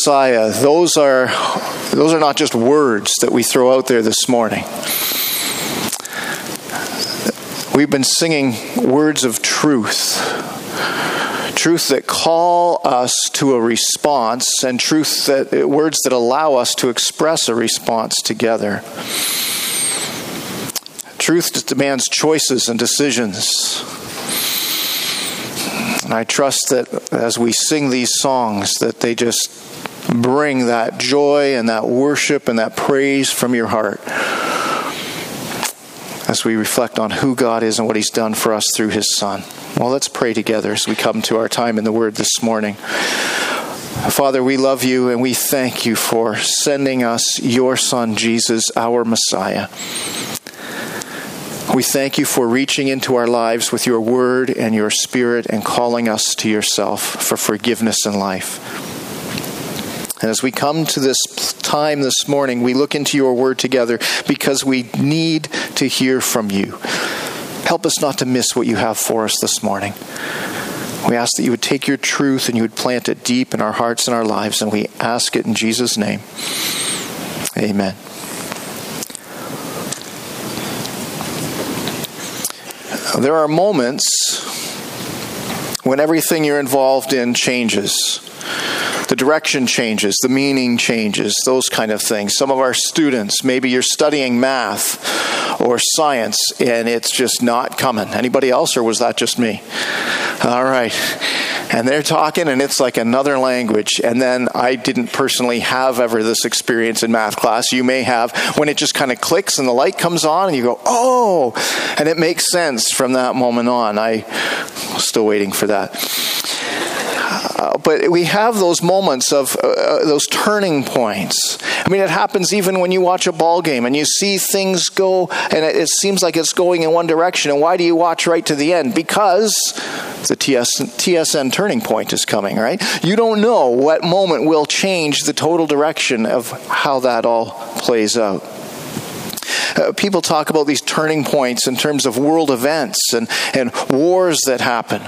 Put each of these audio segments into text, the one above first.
Messiah, those are, those are not just words that we throw out there this morning. We've been singing words of truth. Truth that call us to a response, and truth that words that allow us to express a response together. Truth demands choices and decisions. And I trust that as we sing these songs, that they just bring that joy and that worship and that praise from your heart as we reflect on who God is and what He's done for us through His Son. Well, let's pray together as we come to our time in the Word this morning. Father, we love you and we thank you for sending us your Son, Jesus, our Messiah. We thank you for reaching into our lives with your word and your spirit and calling us to yourself for forgiveness and life. And as we come to this time this morning, we look into your word together because we need to hear from you. Help us not to miss what you have for us this morning. We ask that you would take your truth and you would plant it deep in our hearts and our lives, and we ask it in Jesus' name. Amen. There are moments when everything you're involved in changes the direction changes, the meaning changes, those kind of things. Some of our students, maybe you're studying math or science and it's just not coming. Anybody else, or was that just me? All right. And they're talking, and it's like another language. And then I didn't personally have ever this experience in math class. You may have when it just kind of clicks and the light comes on, and you go, oh, and it makes sense from that moment on. I still waiting for that. Uh, but we have those moments of uh, uh, those turning points. I mean, it happens even when you watch a ball game and you see things go, and it, it seems like it's going in one direction. And why do you watch right to the end? Because the TS, TSN turning point is coming, right? You don't know what moment will change the total direction of how that all plays out. Uh, people talk about these turning points in terms of world events and, and wars that happen.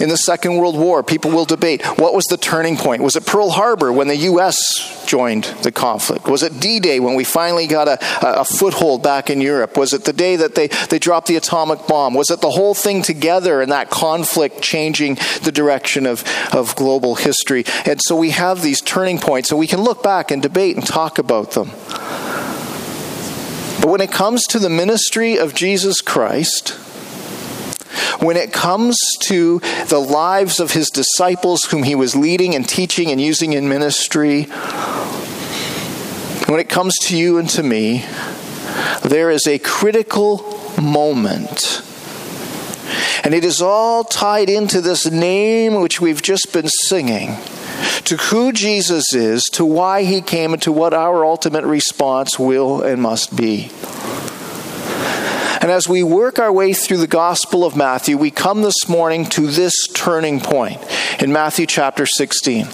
In the Second World War, people will debate what was the turning point? Was it Pearl Harbor when the U.S. joined the conflict? Was it D Day when we finally got a, a foothold back in Europe? Was it the day that they, they dropped the atomic bomb? Was it the whole thing together and that conflict changing the direction of, of global history? And so we have these turning points, and we can look back and debate and talk about them. But when it comes to the ministry of Jesus Christ, when it comes to the lives of his disciples whom he was leading and teaching and using in ministry, when it comes to you and to me, there is a critical moment. And it is all tied into this name which we've just been singing to who Jesus is, to why he came, and to what our ultimate response will and must be. And as we work our way through the Gospel of Matthew, we come this morning to this turning point in Matthew chapter 16.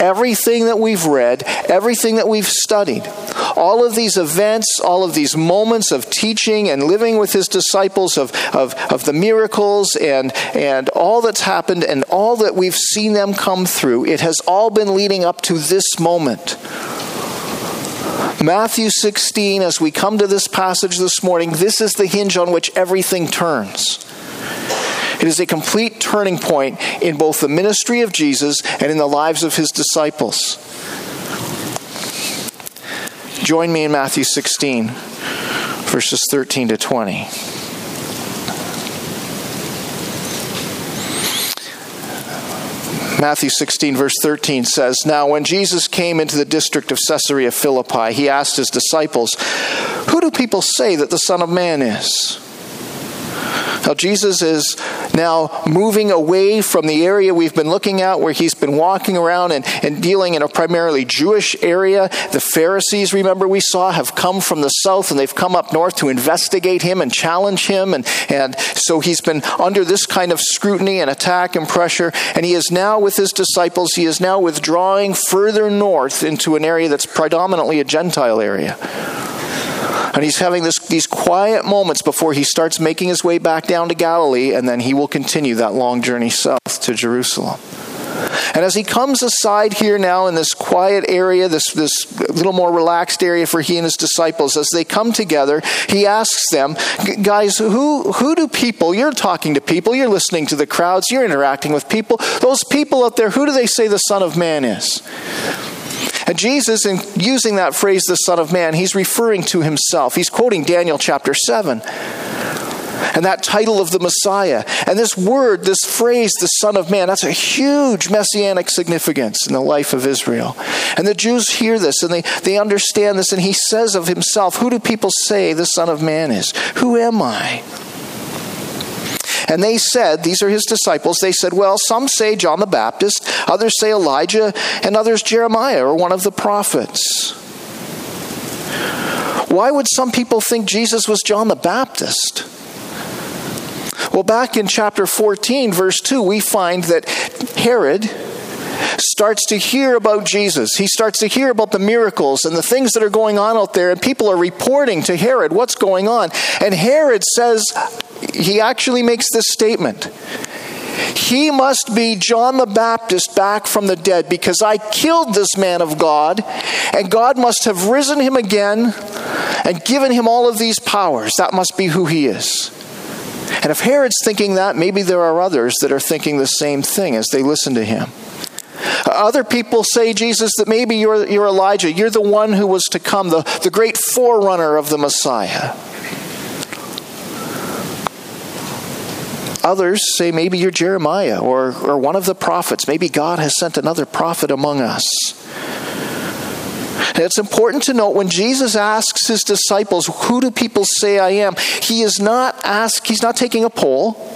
Everything that we've read, everything that we've studied, all of these events, all of these moments of teaching and living with his disciples, of, of, of the miracles and, and all that's happened and all that we've seen them come through, it has all been leading up to this moment Matthew 16, as we come to this passage this morning, this is the hinge on which everything turns. It is a complete turning point in both the ministry of Jesus and in the lives of his disciples. Join me in Matthew 16, verses 13 to 20. Matthew 16, verse 13 says, Now when Jesus came into the district of Caesarea Philippi, he asked his disciples, Who do people say that the Son of Man is? Now, Jesus is now moving away from the area we've been looking at where he's been walking around and, and dealing in a primarily Jewish area. The Pharisees, remember, we saw, have come from the south and they've come up north to investigate him and challenge him. And, and so he's been under this kind of scrutiny and attack and pressure. And he is now, with his disciples, he is now withdrawing further north into an area that's predominantly a Gentile area. And he's having this, these quiet moments before he starts making his way back down to Galilee, and then he will continue that long journey south to Jerusalem. And as he comes aside here now in this quiet area, this, this little more relaxed area for he and his disciples, as they come together, he asks them, Guys, who, who do people, you're talking to people, you're listening to the crowds, you're interacting with people, those people out there, who do they say the Son of Man is? Jesus, in using that phrase, the Son of Man, he's referring to himself. He's quoting Daniel chapter 7 and that title of the Messiah. And this word, this phrase, the Son of Man, that's a huge messianic significance in the life of Israel. And the Jews hear this and they, they understand this, and he says of himself, Who do people say the Son of Man is? Who am I? And they said, these are his disciples, they said, well, some say John the Baptist, others say Elijah, and others Jeremiah or one of the prophets. Why would some people think Jesus was John the Baptist? Well, back in chapter 14, verse 2, we find that Herod starts to hear about Jesus. He starts to hear about the miracles and the things that are going on out there, and people are reporting to Herod what's going on. And Herod says, he actually makes this statement. He must be John the Baptist back from the dead because I killed this man of God, and God must have risen him again and given him all of these powers. That must be who he is. And if Herod's thinking that, maybe there are others that are thinking the same thing as they listen to him. Other people say, Jesus, that maybe you're, you're Elijah. You're the one who was to come, the, the great forerunner of the Messiah. Others say maybe you're Jeremiah or, or one of the prophets. Maybe God has sent another prophet among us. And it's important to note when Jesus asks his disciples, Who do people say I am? He is not ask, he's not taking a poll.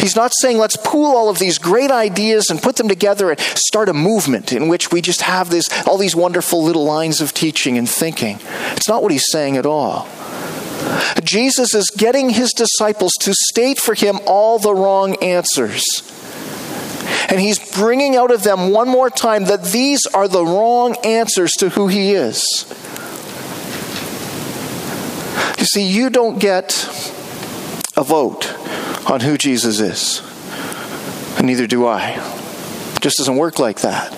He's not saying, let's pool all of these great ideas and put them together and start a movement in which we just have this, all these wonderful little lines of teaching and thinking. It's not what he's saying at all. Jesus is getting his disciples to state for him all the wrong answers. And he's bringing out of them one more time that these are the wrong answers to who he is. You see, you don't get a vote on who Jesus is, and neither do I. It just doesn't work like that.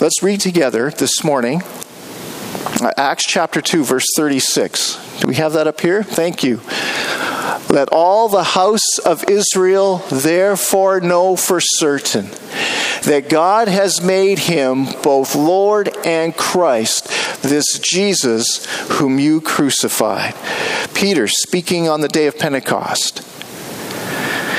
Let's read together this morning uh, Acts chapter 2, verse 36. Do we have that up here? Thank you. Let all the house of Israel therefore know for certain that God has made him both Lord and Christ, this Jesus whom you crucified. Peter speaking on the day of Pentecost.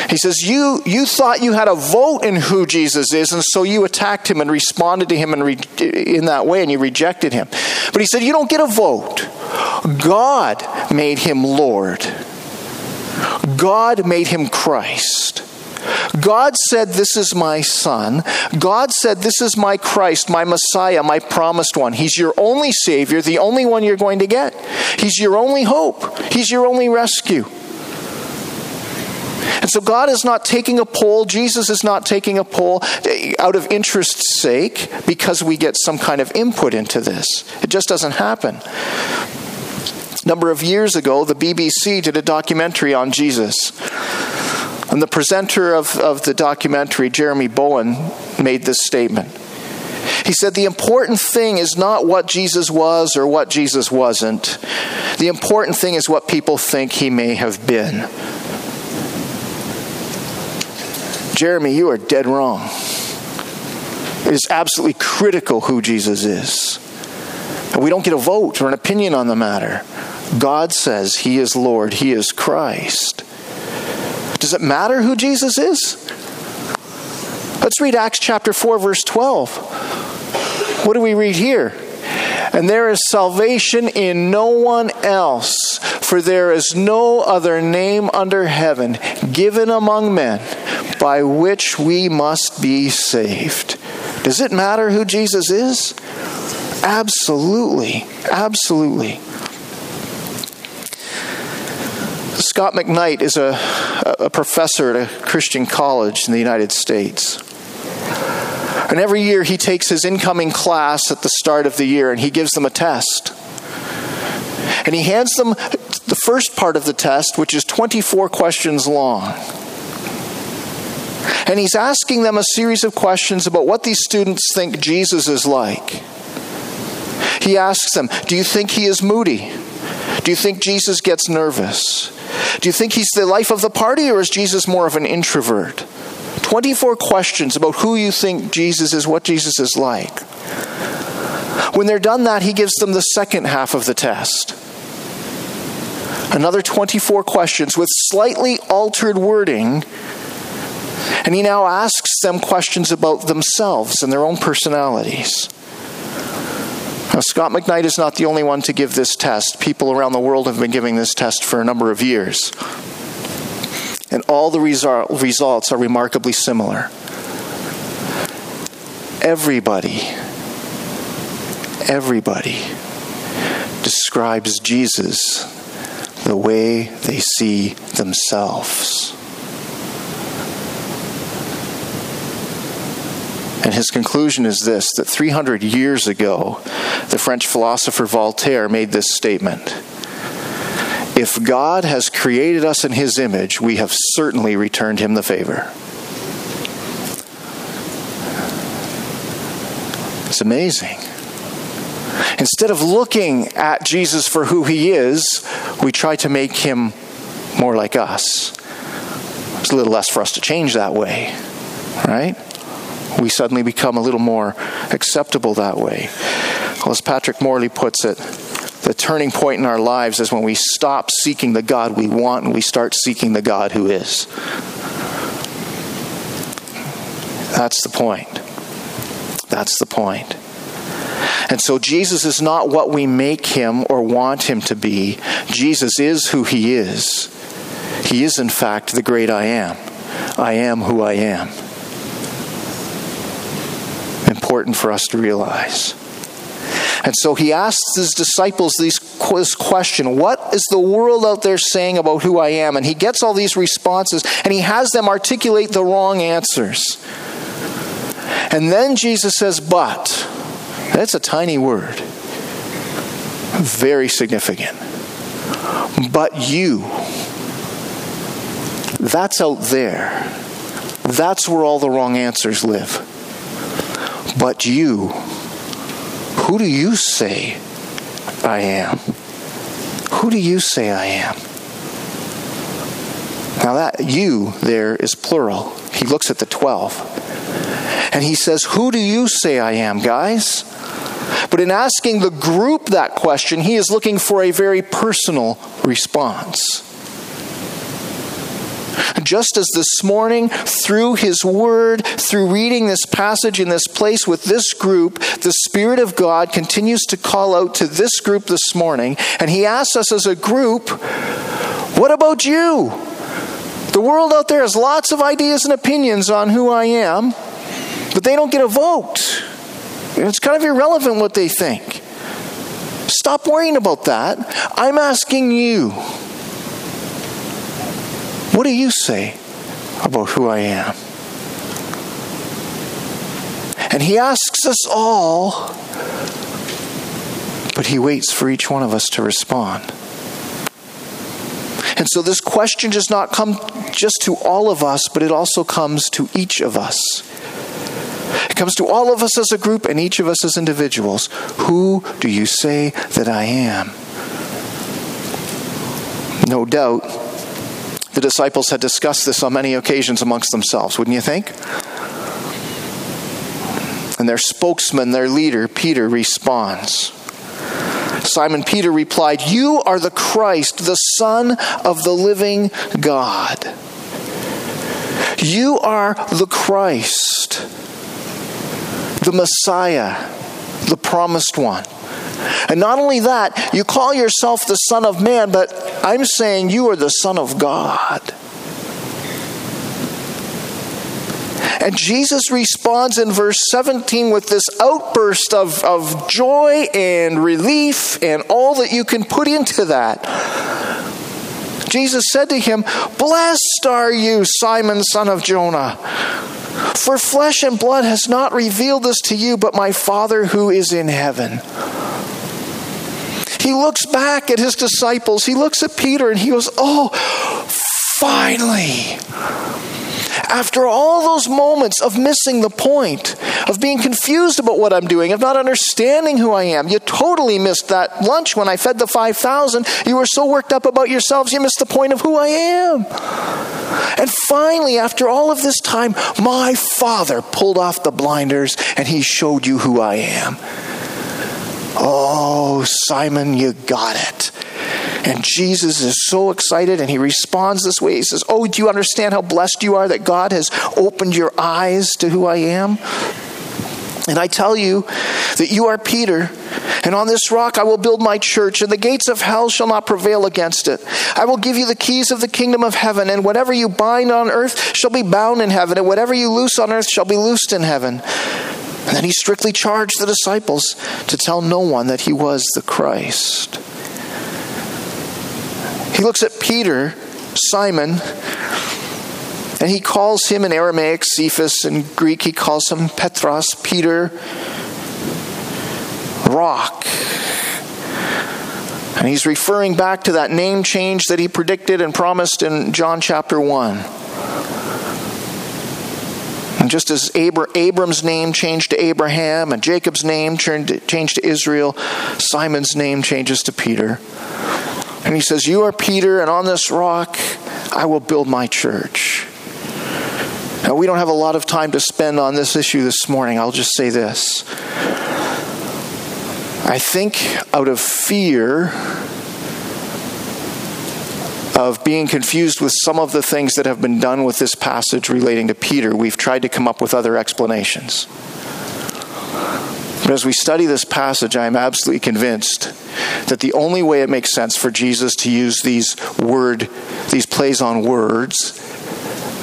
He says, you, you thought you had a vote in who Jesus is, and so you attacked him and responded to him in, re- in that way, and you rejected him. But he said, You don't get a vote. God made him Lord, God made him Christ. God said, This is my son. God said, This is my Christ, my Messiah, my promised one. He's your only Savior, the only one you're going to get. He's your only hope, He's your only rescue. And so God is not taking a poll, Jesus is not taking a poll eh, out of interest's sake because we get some kind of input into this. It just doesn't happen. Number of years ago, the BBC did a documentary on Jesus. And the presenter of, of the documentary, Jeremy Bowen, made this statement. He said, The important thing is not what Jesus was or what Jesus wasn't. The important thing is what people think he may have been. Jeremy, you are dead wrong. It is absolutely critical who Jesus is. And we don't get a vote or an opinion on the matter. God says he is Lord, he is Christ. Does it matter who Jesus is? Let's read Acts chapter 4, verse 12. What do we read here? And there is salvation in no one else, for there is no other name under heaven given among men by which we must be saved. Does it matter who Jesus is? Absolutely. Absolutely. Scot McKnight is a, a professor at a Christian college in the United States. And every year he takes his incoming class at the start of the year and he gives them a test. And he hands them the first part of the test, which is 24 questions long. And he's asking them a series of questions about what these students think Jesus is like. He asks them, Do you think he is moody? Do you think Jesus gets nervous? Do you think he's the life of the party or is Jesus more of an introvert? 24 questions about who you think Jesus is, what Jesus is like. When they're done that, he gives them the second half of the test. Another 24 questions with slightly altered wording. And he now asks them questions about themselves and their own personalities. Now, Scot McKnight is not the only one to give this test. People around the world have been giving this test for a number of years. And all the result, results are remarkably similar. Everybody, everybody describes Jesus the way they see themselves. And his conclusion is this that 300 years ago, the French philosopher Voltaire made this statement If God has created us in his image, we have certainly returned him the favor. It's amazing. Instead of looking at Jesus for who he is, we try to make him more like us. It's a little less for us to change that way, right? We suddenly become a little more acceptable that way. Well, as Patrick Morley puts it, the turning point in our lives is when we stop seeking the God we want and we start seeking the God who is. That's the point. That's the point. And so Jesus is not what we make him or want him to be. Jesus is who he is. He is, in fact, the great I am. I am who I am important for us to realize. And so he asks his disciples this question What is the world out there saying about who I am? And he gets all these responses and he has them articulate the wrong answers. And then Jesus says, But. That's a tiny word, very significant. But you. That's out there. That's where all the wrong answers live. But you, who do you say I am? Who do you say I am? Now, that you there is plural. He looks at the 12. And he says, Who do you say I am, guys? But in asking the group that question, he is looking for a very personal response. Just as this morning, through His Word, through reading this passage in this place with this group, the Spirit of God continues to call out to this group this morning, and He asks us as a group, What about you? The world out there has lots of ideas and opinions on who I am, but they don't get a vote. It's kind of irrelevant what they think. Stop worrying about that. I'm asking you. What do you say about who I am? And he asks us all, but he waits for each one of us to respond. And so this question does not come just to all of us, but it also comes to each of us. It comes to all of us as a group and each of us as individuals. Who do you say that I am? No doubt, the disciples had discussed this on many occasions amongst themselves, wouldn't you think? And their spokesman, their leader, Peter, responds. Simon Peter replied, You are the Christ, the Son of the living God. You are the Christ, the Messiah, the promised one. And not only that, you call yourself the Son of Man, but I'm saying you are the Son of God. And Jesus responds in verse 17 with this outburst of, of joy and relief and all that you can put into that. Jesus said to him, Blessed are you, Simon, son of Jonah. For flesh and blood has not revealed this to you, but my Father who is in heaven. He looks back at his disciples, he looks at Peter, and he goes, Oh, finally. after all those moments of missing the point, of being confused about what I'm doing, of not understanding who I am, you totally missed that lunch when I fed the 5,000. You were so worked up about yourselves, you missed the point of who I am. And finally, after all of this time, my Father pulled off the blinders and he showed you who I am. Oh, Simon, you got it. And Jesus is so excited and he responds this way. He says, Oh, do you understand how blessed you are that God has opened your eyes to who I am? And I tell you that you are Peter, and on this rock I will build my church, and the gates of hell shall not prevail against it. I will give you the keys of the kingdom of heaven, and whatever you bind on earth shall be bound in heaven, and whatever you loose on earth shall be loosed in heaven. And then he strictly charged the disciples to tell no one that he was the Christ. He looks at Peter, Simon, and he calls him in Aramaic Cephas, in Greek he calls him Petros, Peter, rock. And he's referring back to that name change that he predicted and promised in John chapter 1. And just as Abram's name changed to Abraham and Jacob's name changed to Israel, Simon's name changes to Peter. And he says, You are Peter, and on this rock I will build my church. Now, we don't have a lot of time to spend on this issue this morning. I'll just say this. I think out of fear of being confused with some of the things that have been done with this passage relating to Peter, we've tried to come up with other explanations. But as we study this passage, I am absolutely convinced that the only way it makes sense for Jesus to use these word, these plays on words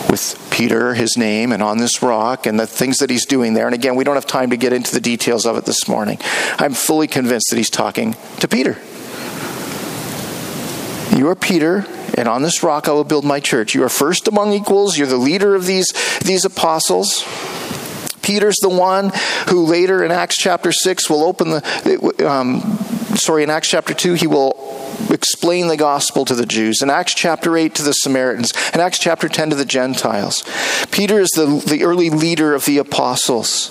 with Peter, his name, and on this rock, and the things that he's doing there. And again, we don't have time to get into the details of it this morning. I'm fully convinced that he's talking to Peter. You are Peter, and on this rock I will build my church. You are first among equals. You're the leader of these, these apostles. Peter's the one who later in Acts chapter 6 will open the, um, sorry, in Acts chapter 2, he will explain the gospel to the Jews. In Acts chapter 8 to the Samaritans. In Acts chapter 10 to the Gentiles. Peter is the, the early leader of the apostles.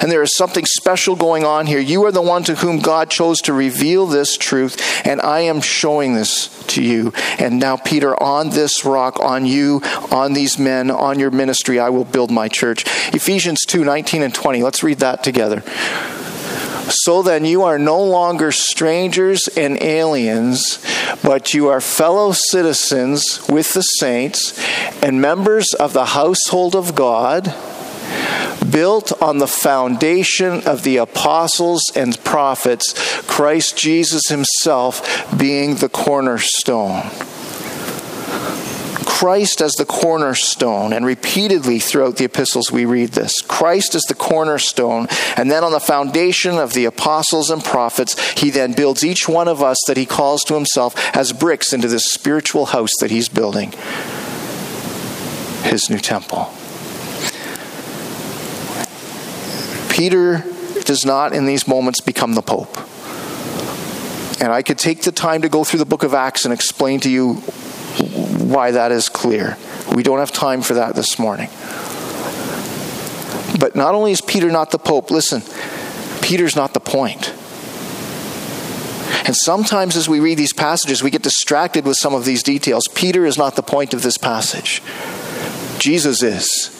And there is something special going on here. You are the one to whom God chose to reveal this truth, and I am showing this to you. And now, Peter, on this rock, on you, on these men, on your ministry, I will build my church. Ephesians 2 19 and 20. Let's read that together. So then, you are no longer strangers and aliens, but you are fellow citizens with the saints and members of the household of God built on the foundation of the apostles and prophets, Christ Jesus himself being the cornerstone. Christ as the cornerstone, and repeatedly throughout the epistles we read this. Christ is the cornerstone, and then on the foundation of the apostles and prophets, he then builds each one of us that he calls to himself as bricks into this spiritual house that he's building his new temple. Peter does not, in these moments, become the Pope. And I could take the time to go through the book of Acts and explain to you why that is clear. We don't have time for that this morning. But not only is Peter not the Pope, listen, Peter's not the point. And sometimes as we read these passages, we get distracted with some of these details. Peter is not the point of this passage, Jesus is.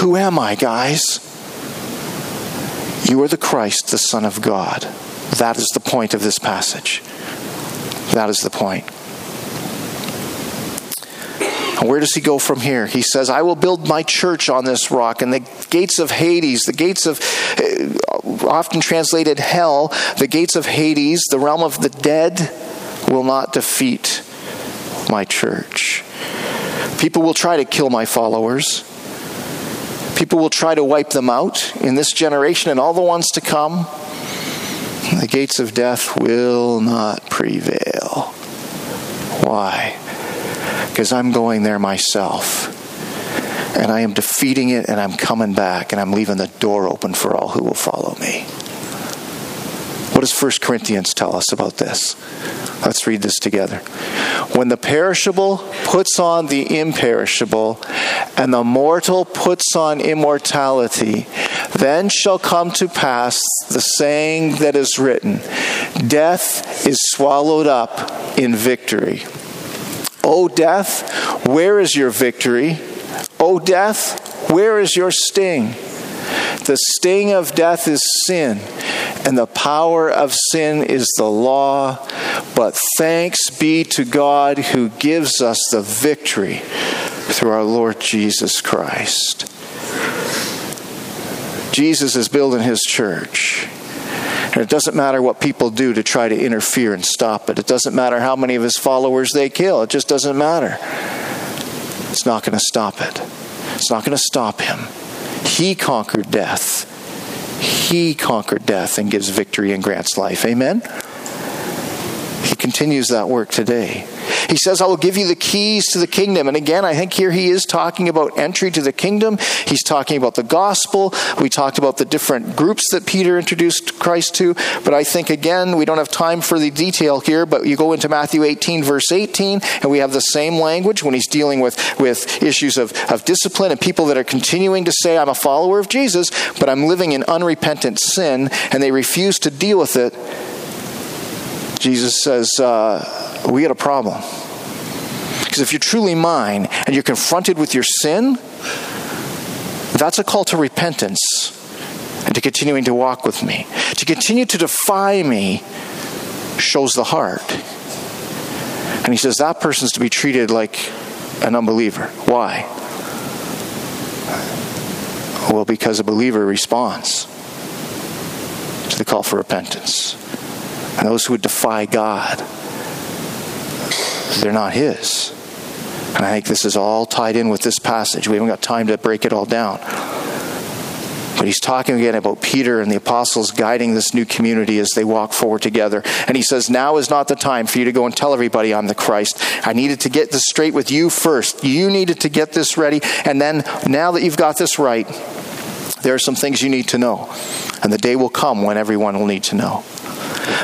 Who am I, guys? You are the Christ, the Son of God. That is the point of this passage. That is the point. And where does he go from here? He says, I will build my church on this rock, and the gates of Hades, the gates of, uh, often translated hell, the gates of Hades, the realm of the dead, will not defeat my church. People will try to kill my followers. People will try to wipe them out in this generation and all the ones to come. The gates of death will not prevail. Why? Because I'm going there myself. And I am defeating it, and I'm coming back, and I'm leaving the door open for all who will follow me. What does 1 Corinthians tell us about this? Let's read this together. When the perishable puts on the imperishable, and the mortal puts on immortality, then shall come to pass the saying that is written Death is swallowed up in victory. O death, where is your victory? O death, where is your sting? The sting of death is sin, and the power of sin is the law. But thanks be to God who gives us the victory through our Lord Jesus Christ. Jesus is building his church. And it doesn't matter what people do to try to interfere and stop it. It doesn't matter how many of his followers they kill. It just doesn't matter. It's not going to stop it. It's not going to stop him. He conquered death. He conquered death and gives victory and grants life. Amen? Continues that work today. He says, I will give you the keys to the kingdom. And again, I think here he is talking about entry to the kingdom. He's talking about the gospel. We talked about the different groups that Peter introduced Christ to. But I think, again, we don't have time for the detail here, but you go into Matthew 18, verse 18, and we have the same language when he's dealing with, with issues of, of discipline and people that are continuing to say, I'm a follower of Jesus, but I'm living in unrepentant sin, and they refuse to deal with it. Jesus says, uh, We got a problem. Because if you're truly mine and you're confronted with your sin, that's a call to repentance and to continuing to walk with me. To continue to defy me shows the heart. And he says that person's to be treated like an unbeliever. Why? Well, because a believer responds to the call for repentance. And those who would defy God, they're not His. And I think this is all tied in with this passage. We haven't got time to break it all down. But he's talking again about Peter and the apostles guiding this new community as they walk forward together. And he says, Now is not the time for you to go and tell everybody I'm the Christ. I needed to get this straight with you first. You needed to get this ready. And then, now that you've got this right, there are some things you need to know. And the day will come when everyone will need to know.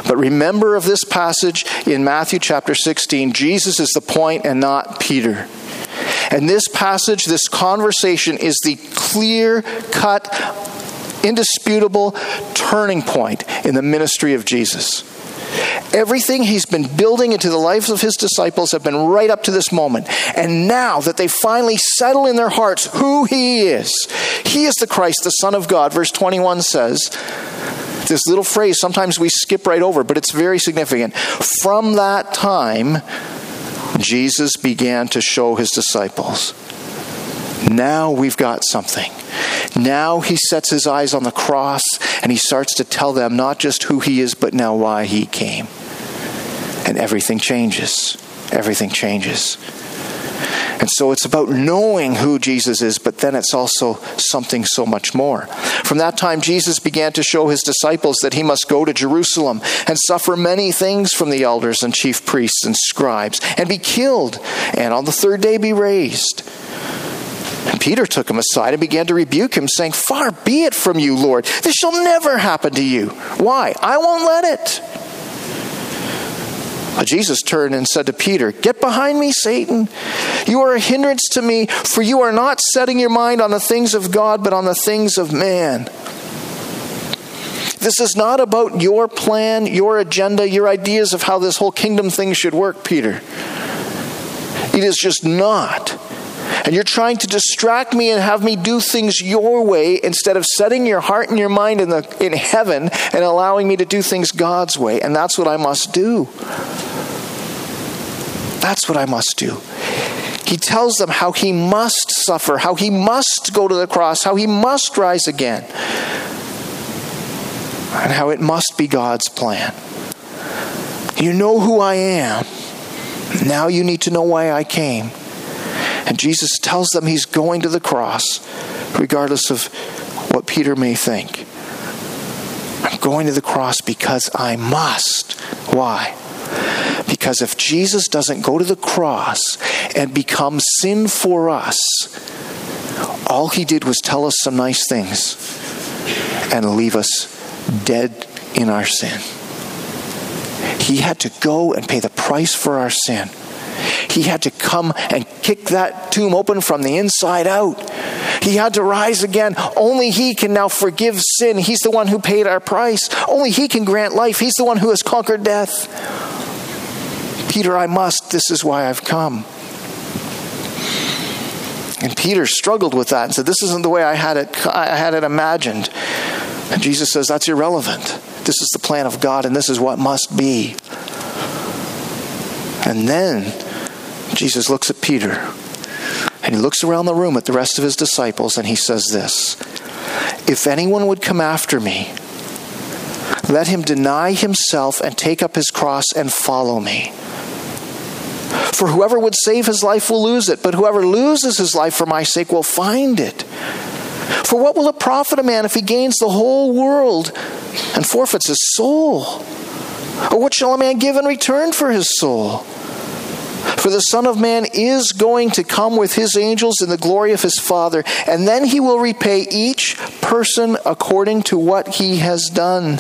But remember of this passage in Matthew chapter 16, Jesus is the point and not Peter. And this passage, this conversation, is the clear cut, indisputable turning point in the ministry of Jesus. Everything he's been building into the lives of his disciples have been right up to this moment. And now that they finally settle in their hearts who he is, he is the Christ, the Son of God. Verse 21 says, this little phrase sometimes we skip right over, but it's very significant. From that time, Jesus began to show his disciples. Now we've got something. Now he sets his eyes on the cross and he starts to tell them not just who he is, but now why he came. And everything changes. Everything changes. And so it's about knowing who Jesus is, but then it's also something so much more. From that time, Jesus began to show his disciples that he must go to Jerusalem and suffer many things from the elders and chief priests and scribes and be killed, and on the third day be raised. And Peter took him aside and began to rebuke him, saying, Far be it from you, Lord. This shall never happen to you. Why? I won't let it. Uh, Jesus turned and said to Peter, Get behind me, Satan. You are a hindrance to me, for you are not setting your mind on the things of God, but on the things of man. This is not about your plan, your agenda, your ideas of how this whole kingdom thing should work, Peter. It is just not. And you're trying to distract me and have me do things your way instead of setting your heart and your mind in, the, in heaven and allowing me to do things God's way. And that's what I must do. That's what I must do. He tells them how he must suffer, how he must go to the cross, how he must rise again, and how it must be God's plan. You know who I am. Now you need to know why I came. And Jesus tells them he's going to the cross, regardless of what Peter may think. I'm going to the cross because I must. Why? Because if Jesus doesn't go to the cross and become sin for us, all he did was tell us some nice things and leave us dead in our sin. He had to go and pay the price for our sin. He had to come and kick that tomb open from the inside out. He had to rise again. Only He can now forgive sin. He's the one who paid our price. Only He can grant life. He's the one who has conquered death. Peter, I must. This is why I've come. And Peter struggled with that and said, This isn't the way I had it, I had it imagined. And Jesus says, That's irrelevant. This is the plan of God, and this is what must be. And then Jesus looks at Peter and he looks around the room at the rest of his disciples and he says this If anyone would come after me, let him deny himself and take up his cross and follow me. For whoever would save his life will lose it, but whoever loses his life for my sake will find it. For what will it profit a man if he gains the whole world and forfeits his soul? Or what shall a man give in return for his soul? For the Son of Man is going to come with his angels in the glory of his Father, and then he will repay each person according to what he has done.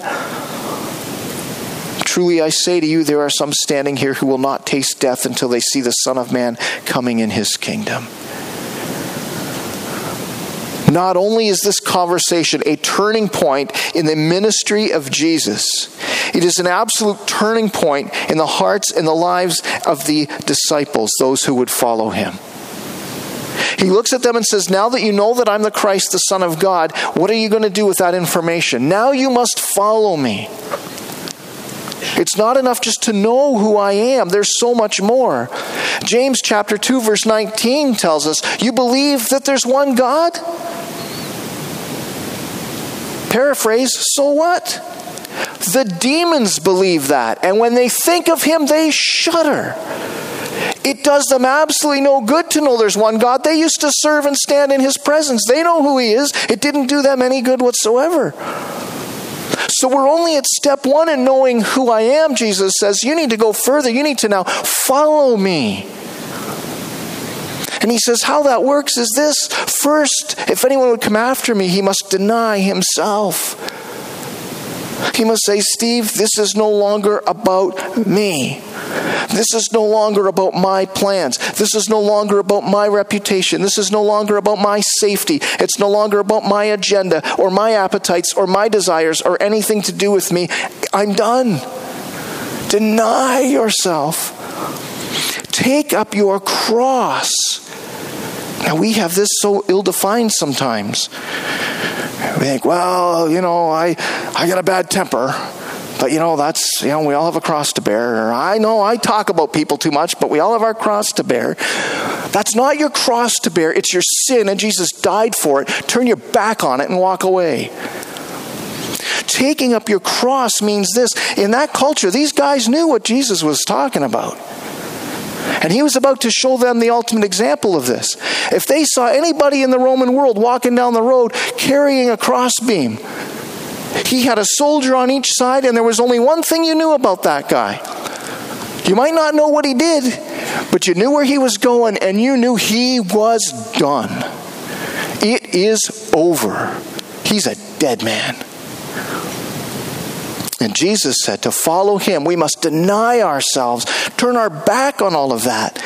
Truly I say to you, there are some standing here who will not taste death until they see the Son of Man coming in his kingdom. Not only is this conversation a turning point in the ministry of Jesus, it is an absolute turning point in the hearts and the lives of the disciples, those who would follow him. He looks at them and says, Now that you know that I'm the Christ, the Son of God, what are you going to do with that information? Now you must follow me. It's not enough just to know who I am. There's so much more. James chapter 2 verse 19 tells us, "You believe that there's one God?" Paraphrase, so what? The demons believe that, and when they think of him, they shudder. It does them absolutely no good to know there's one God. They used to serve and stand in his presence. They know who he is. It didn't do them any good whatsoever. So we're only at step one in knowing who I am, Jesus says. You need to go further. You need to now follow me. And he says, How that works is this first, if anyone would come after me, he must deny himself. He must say, Steve, this is no longer about me. This is no longer about my plans. This is no longer about my reputation. This is no longer about my safety. It's no longer about my agenda or my appetites or my desires or anything to do with me. I'm done. Deny yourself. Take up your cross. Now, we have this so ill defined sometimes. We think, well, you know, I, I got a bad temper. But you know, that's, you know, we all have a cross to bear. I know I talk about people too much, but we all have our cross to bear. That's not your cross to bear, it's your sin, and Jesus died for it. Turn your back on it and walk away. Taking up your cross means this. In that culture, these guys knew what Jesus was talking about. And he was about to show them the ultimate example of this. If they saw anybody in the Roman world walking down the road carrying a crossbeam, he had a soldier on each side, and there was only one thing you knew about that guy. You might not know what he did, but you knew where he was going, and you knew he was done. It is over. He's a dead man. And Jesus said to follow him, we must deny ourselves, turn our back on all of that,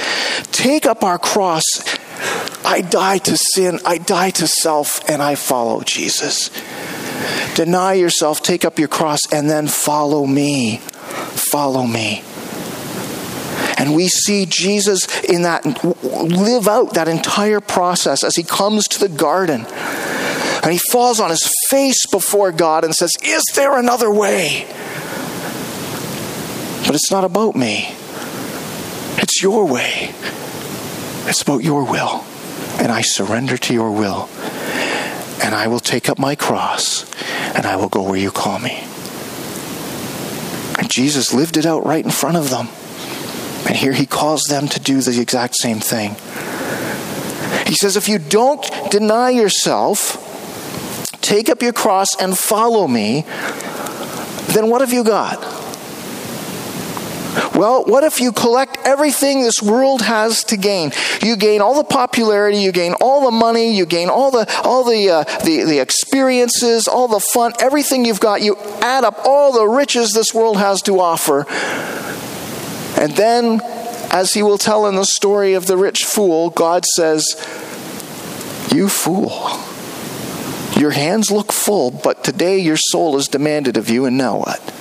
take up our cross. I die to sin, I die to self, and I follow Jesus. Deny yourself, take up your cross, and then follow me. Follow me. And we see Jesus in that live out that entire process as he comes to the garden. And he falls on his face before God and says, Is there another way? But it's not about me, it's your way. It's about your will. And I surrender to your will. And I will take up my cross and I will go where you call me. And Jesus lived it out right in front of them. And here he calls them to do the exact same thing. He says, if you don't deny yourself, take up your cross and follow me, then what have you got? Well, what if you collect everything this world has to gain? You gain all the popularity, you gain all the money, you gain all the all the uh, the, the experiences, all the fun, everything you've got. You add up all the riches this world has to offer, and then, as he will tell in the story of the rich fool, God says, "You fool." Your hands look full, but today your soul is demanded of you, and now what?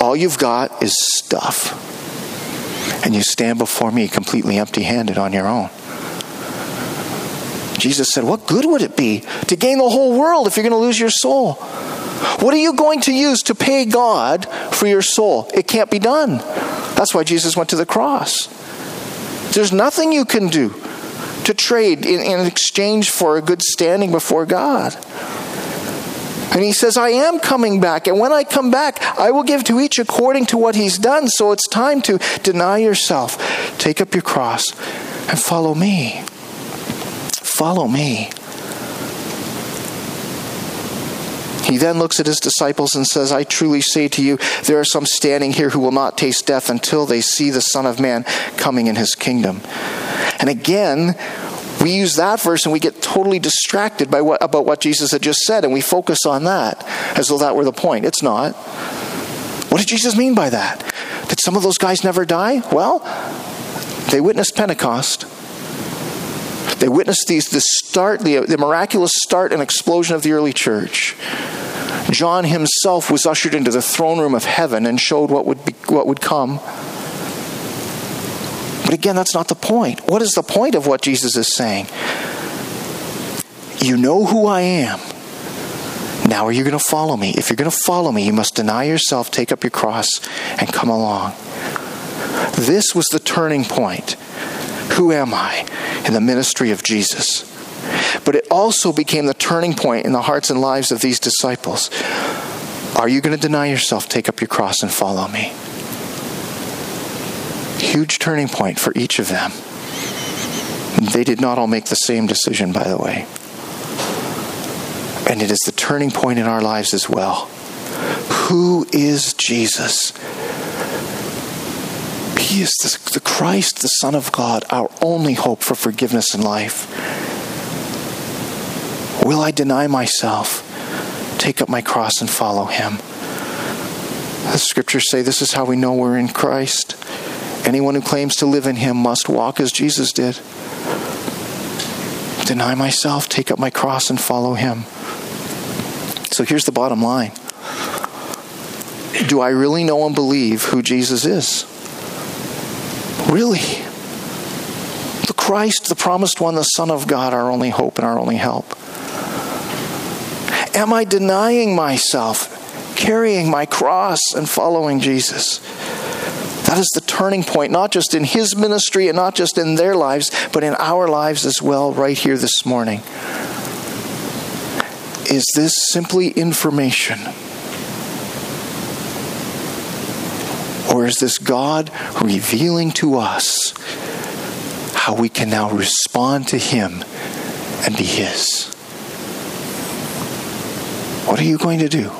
All you've got is stuff. And you stand before me completely empty handed on your own. Jesus said, What good would it be to gain the whole world if you're going to lose your soul? What are you going to use to pay God for your soul? It can't be done. That's why Jesus went to the cross. There's nothing you can do to trade in, in exchange for a good standing before God. And he says, I am coming back. And when I come back, I will give to each according to what he's done. So it's time to deny yourself, take up your cross, and follow me. Follow me. He then looks at his disciples and says, I truly say to you, there are some standing here who will not taste death until they see the Son of Man coming in his kingdom. And again, we use that verse and we get totally distracted by what, about what Jesus had just said, and we focus on that as though that were the point. It's not. What did Jesus mean by that? Did some of those guys never die? Well, they witnessed Pentecost. They witnessed these, the start, the, the miraculous start and explosion of the early church. John himself was ushered into the throne room of heaven and showed what would, be, what would come. But again, that's not the point. What is the point of what Jesus is saying? You know who I am. Now are you going to follow me? If you're going to follow me, you must deny yourself, take up your cross, and come along. This was the turning point. Who am I in the ministry of Jesus? But it also became the turning point in the hearts and lives of these disciples. Are you going to deny yourself, take up your cross, and follow me? Huge turning point for each of them. They did not all make the same decision, by the way. And it is the turning point in our lives as well. Who is Jesus? He is the, Christ, the Son of God, our only hope for forgiveness in life. Will I deny myself, take up my cross, and follow him? The scriptures say this is how we know we're in Christ. Anyone who claims to live in him must walk as Jesus did. Deny myself, take up my cross, and follow him. So here's the bottom line Do I really know and believe who Jesus is? Really? The Christ, the promised one, the Son of God, our only hope and our only help. Am I denying myself, carrying my cross, and following Jesus? That is the turning point, not just in his ministry and not just in their lives, but in our lives as well, right here this morning. Is this simply information? Or is this God revealing to us how we can now respond to Him and be His? What are you going to do?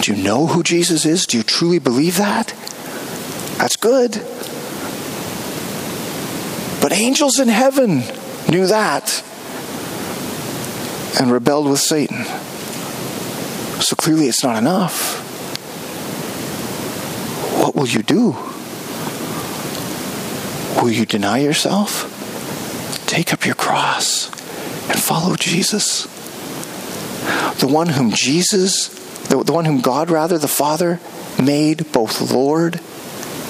Do you know who Jesus is? Do you truly believe that? That's good. But angels in heaven knew that and rebelled with Satan. So clearly it's not enough. What will you do? Will you deny yourself? Take up your cross and follow Jesus. The one whom Jesus, the, the one whom God, rather, the Father, made both Lord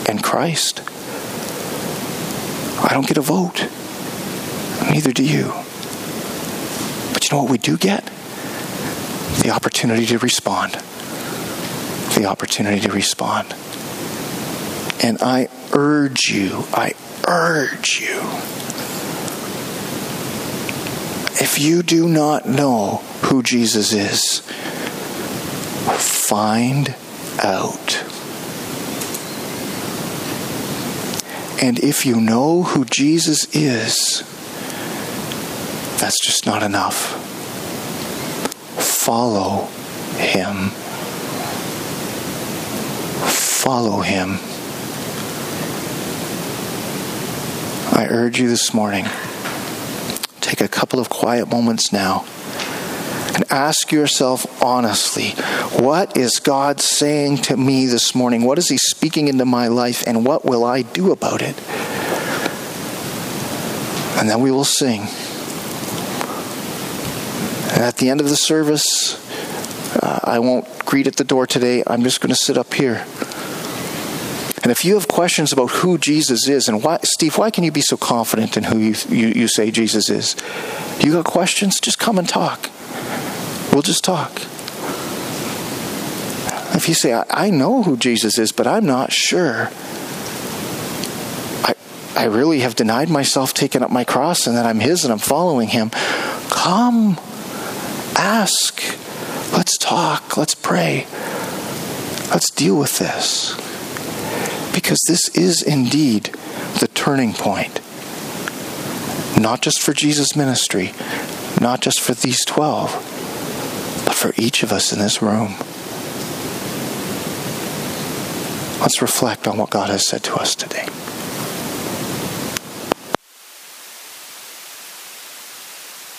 and Christ. I don't get a vote. Neither do you. But you know what we do get? The opportunity to respond. The opportunity to respond. And I urge you, I urge you, if you do not know who Jesus is, find out. And if you know who Jesus is, that's just not enough. Follow him. follow him. I urge you this morning take a couple of quiet moments now and ask yourself honestly what is God saying to me this morning? What is He speaking into my life, and what will I do about it? And then we will sing. And at the end of the service, uh, I won't greet at the door today. I'm just going to sit up here. And if you have questions about who Jesus is and why, Steve, why can you be so confident in who you, you, you say Jesus is? You got questions? Just come and talk. We'll just talk. If you say, I, I know who Jesus is, but I'm not sure. I, I really have denied myself, taken up my cross, and that I'm His and I'm following Him. Come, ask. Let's talk. Let's pray. Let's deal with this. Because this is indeed the turning point. Not just for Jesus' ministry, not just for these 12 but for each of us in this room. Let's reflect on what God has said to us today.